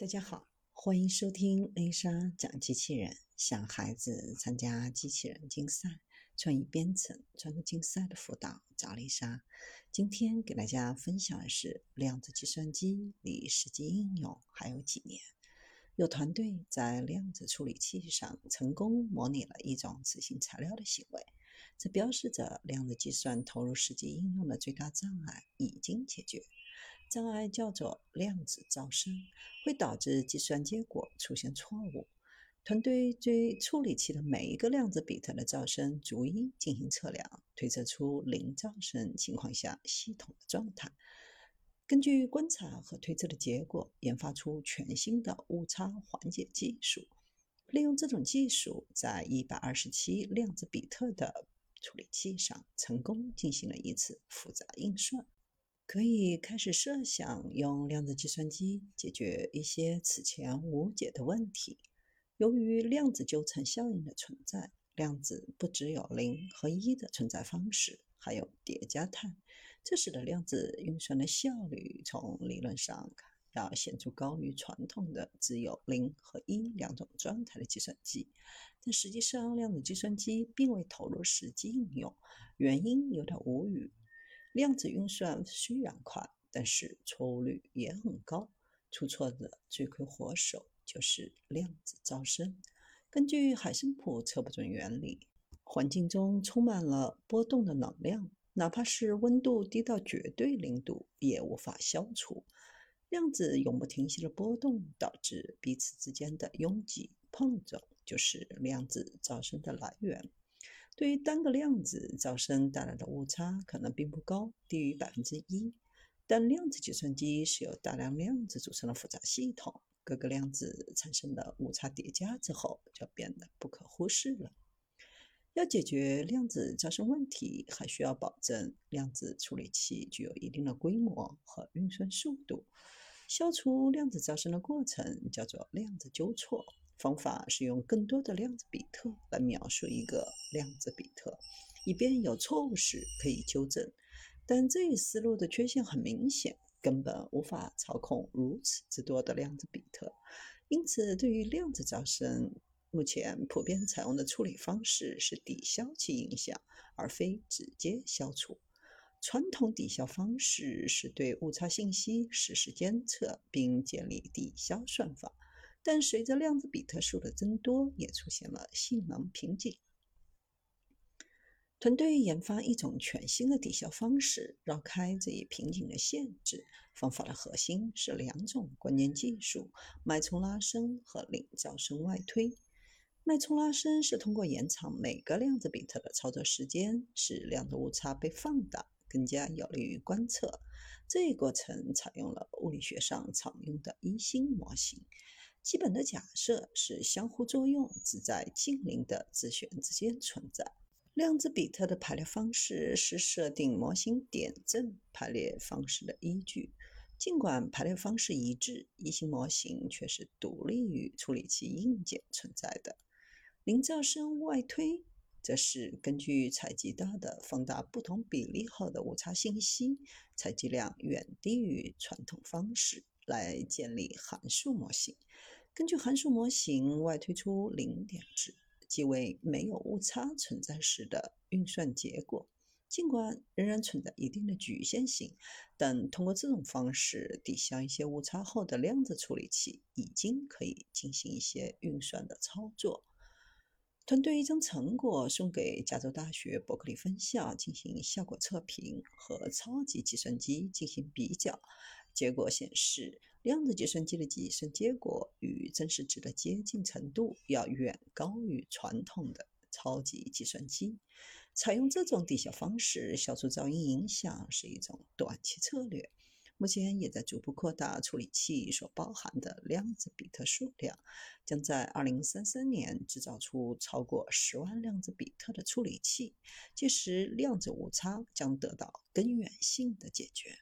大家好，欢迎收听丽莎讲机器人。想孩子参加机器人竞赛、创意编程、创客竞赛的辅导，找丽莎。今天给大家分享的是量子计算机离实际应用还有几年。有团队在量子处理器上成功模拟了一种磁性材料的行为，这标志着量子计算投入实际应用的最大障碍已经解决。障碍叫做量子噪声，会导致计算结果出现错误。团队对处理器的每一个量子比特的噪声逐一进行测量，推测出零噪声情况下系统的状态。根据观察和推测的结果，研发出全新的误差缓解技术。利用这种技术，在一百二十七量子比特的处理器上成功进行了一次复杂运算。可以开始设想用量子计算机解决一些此前无解的问题。由于量子纠缠效应的存在，量子不只有零和一的存在方式，还有叠加态，这使得量子运算的效率从理论上看要显著高于传统的只有零和一两种状态的计算机。但实际上，量子计算机并未投入实际应用，原因有点无语。量子运算虽然快，但是错误率也很高。出错的罪魁祸首就是量子噪声。根据海森堡测不准原理，环境中充满了波动的能量，哪怕是温度低到绝对零度，也无法消除。量子永不停息的波动导致彼此之间的拥挤碰撞，就是量子噪声的来源。对于单个量子噪声带来的误差可能并不高，低于百分之一。但量子计算机是由大量量子组成的复杂系统，各个量子产生的误差叠加之后，就变得不可忽视了。要解决量子噪声问题，还需要保证量子处理器具有一定的规模和运算速度。消除量子噪声的过程叫做量子纠错。方法是用更多的量子比特来描述一个量子比特，以便有错误时可以纠正。但这一思路的缺陷很明显，根本无法操控如此之多的量子比特。因此，对于量子噪声，目前普遍采用的处理方式是抵消其影响，而非直接消除。传统抵消方式是对误差信息实时监测，并建立抵消算法。但随着量子比特数的增多，也出现了性能瓶颈。团队研发一种全新的抵消方式，绕开这一瓶颈的限制。方法的核心是两种关键技术：脉冲拉伸和零噪声外推。脉冲拉伸是通过延长每个量子比特的操作时间，使量子误差被放大，更加有利于观测。这一过程采用了物理学上常用的一星模型。基本的假设是相互作用只在近邻的自旋之间存在。量子比特的排列方式是设定模型点阵排列方式的依据。尽管排列方式一致，一型模型却是独立于处理器硬件存在的。零噪声外推则是根据采集到的放大不同比例后的误差信息，采集量远低于传统方式。来建立函数模型，根据函数模型外推出零点值，即为没有误差存在时的运算结果。尽管仍然存在一定的局限性，但通过这种方式抵消一些误差后的量子处理器已经可以进行一些运算的操作。团队将成果送给加州大学伯克利分校进行效果测评和超级计算机进行比较。结果显示，量子计算机的计算结果与真实值的接近程度要远高于传统的超级计算机。采用这种抵消方式消除噪音影响是一种短期策略。目前也在逐步扩大处理器所包含的量子比特数量，将在2033年制造出超过10万量子比特的处理器。届时，量子误差将得到根源性的解决。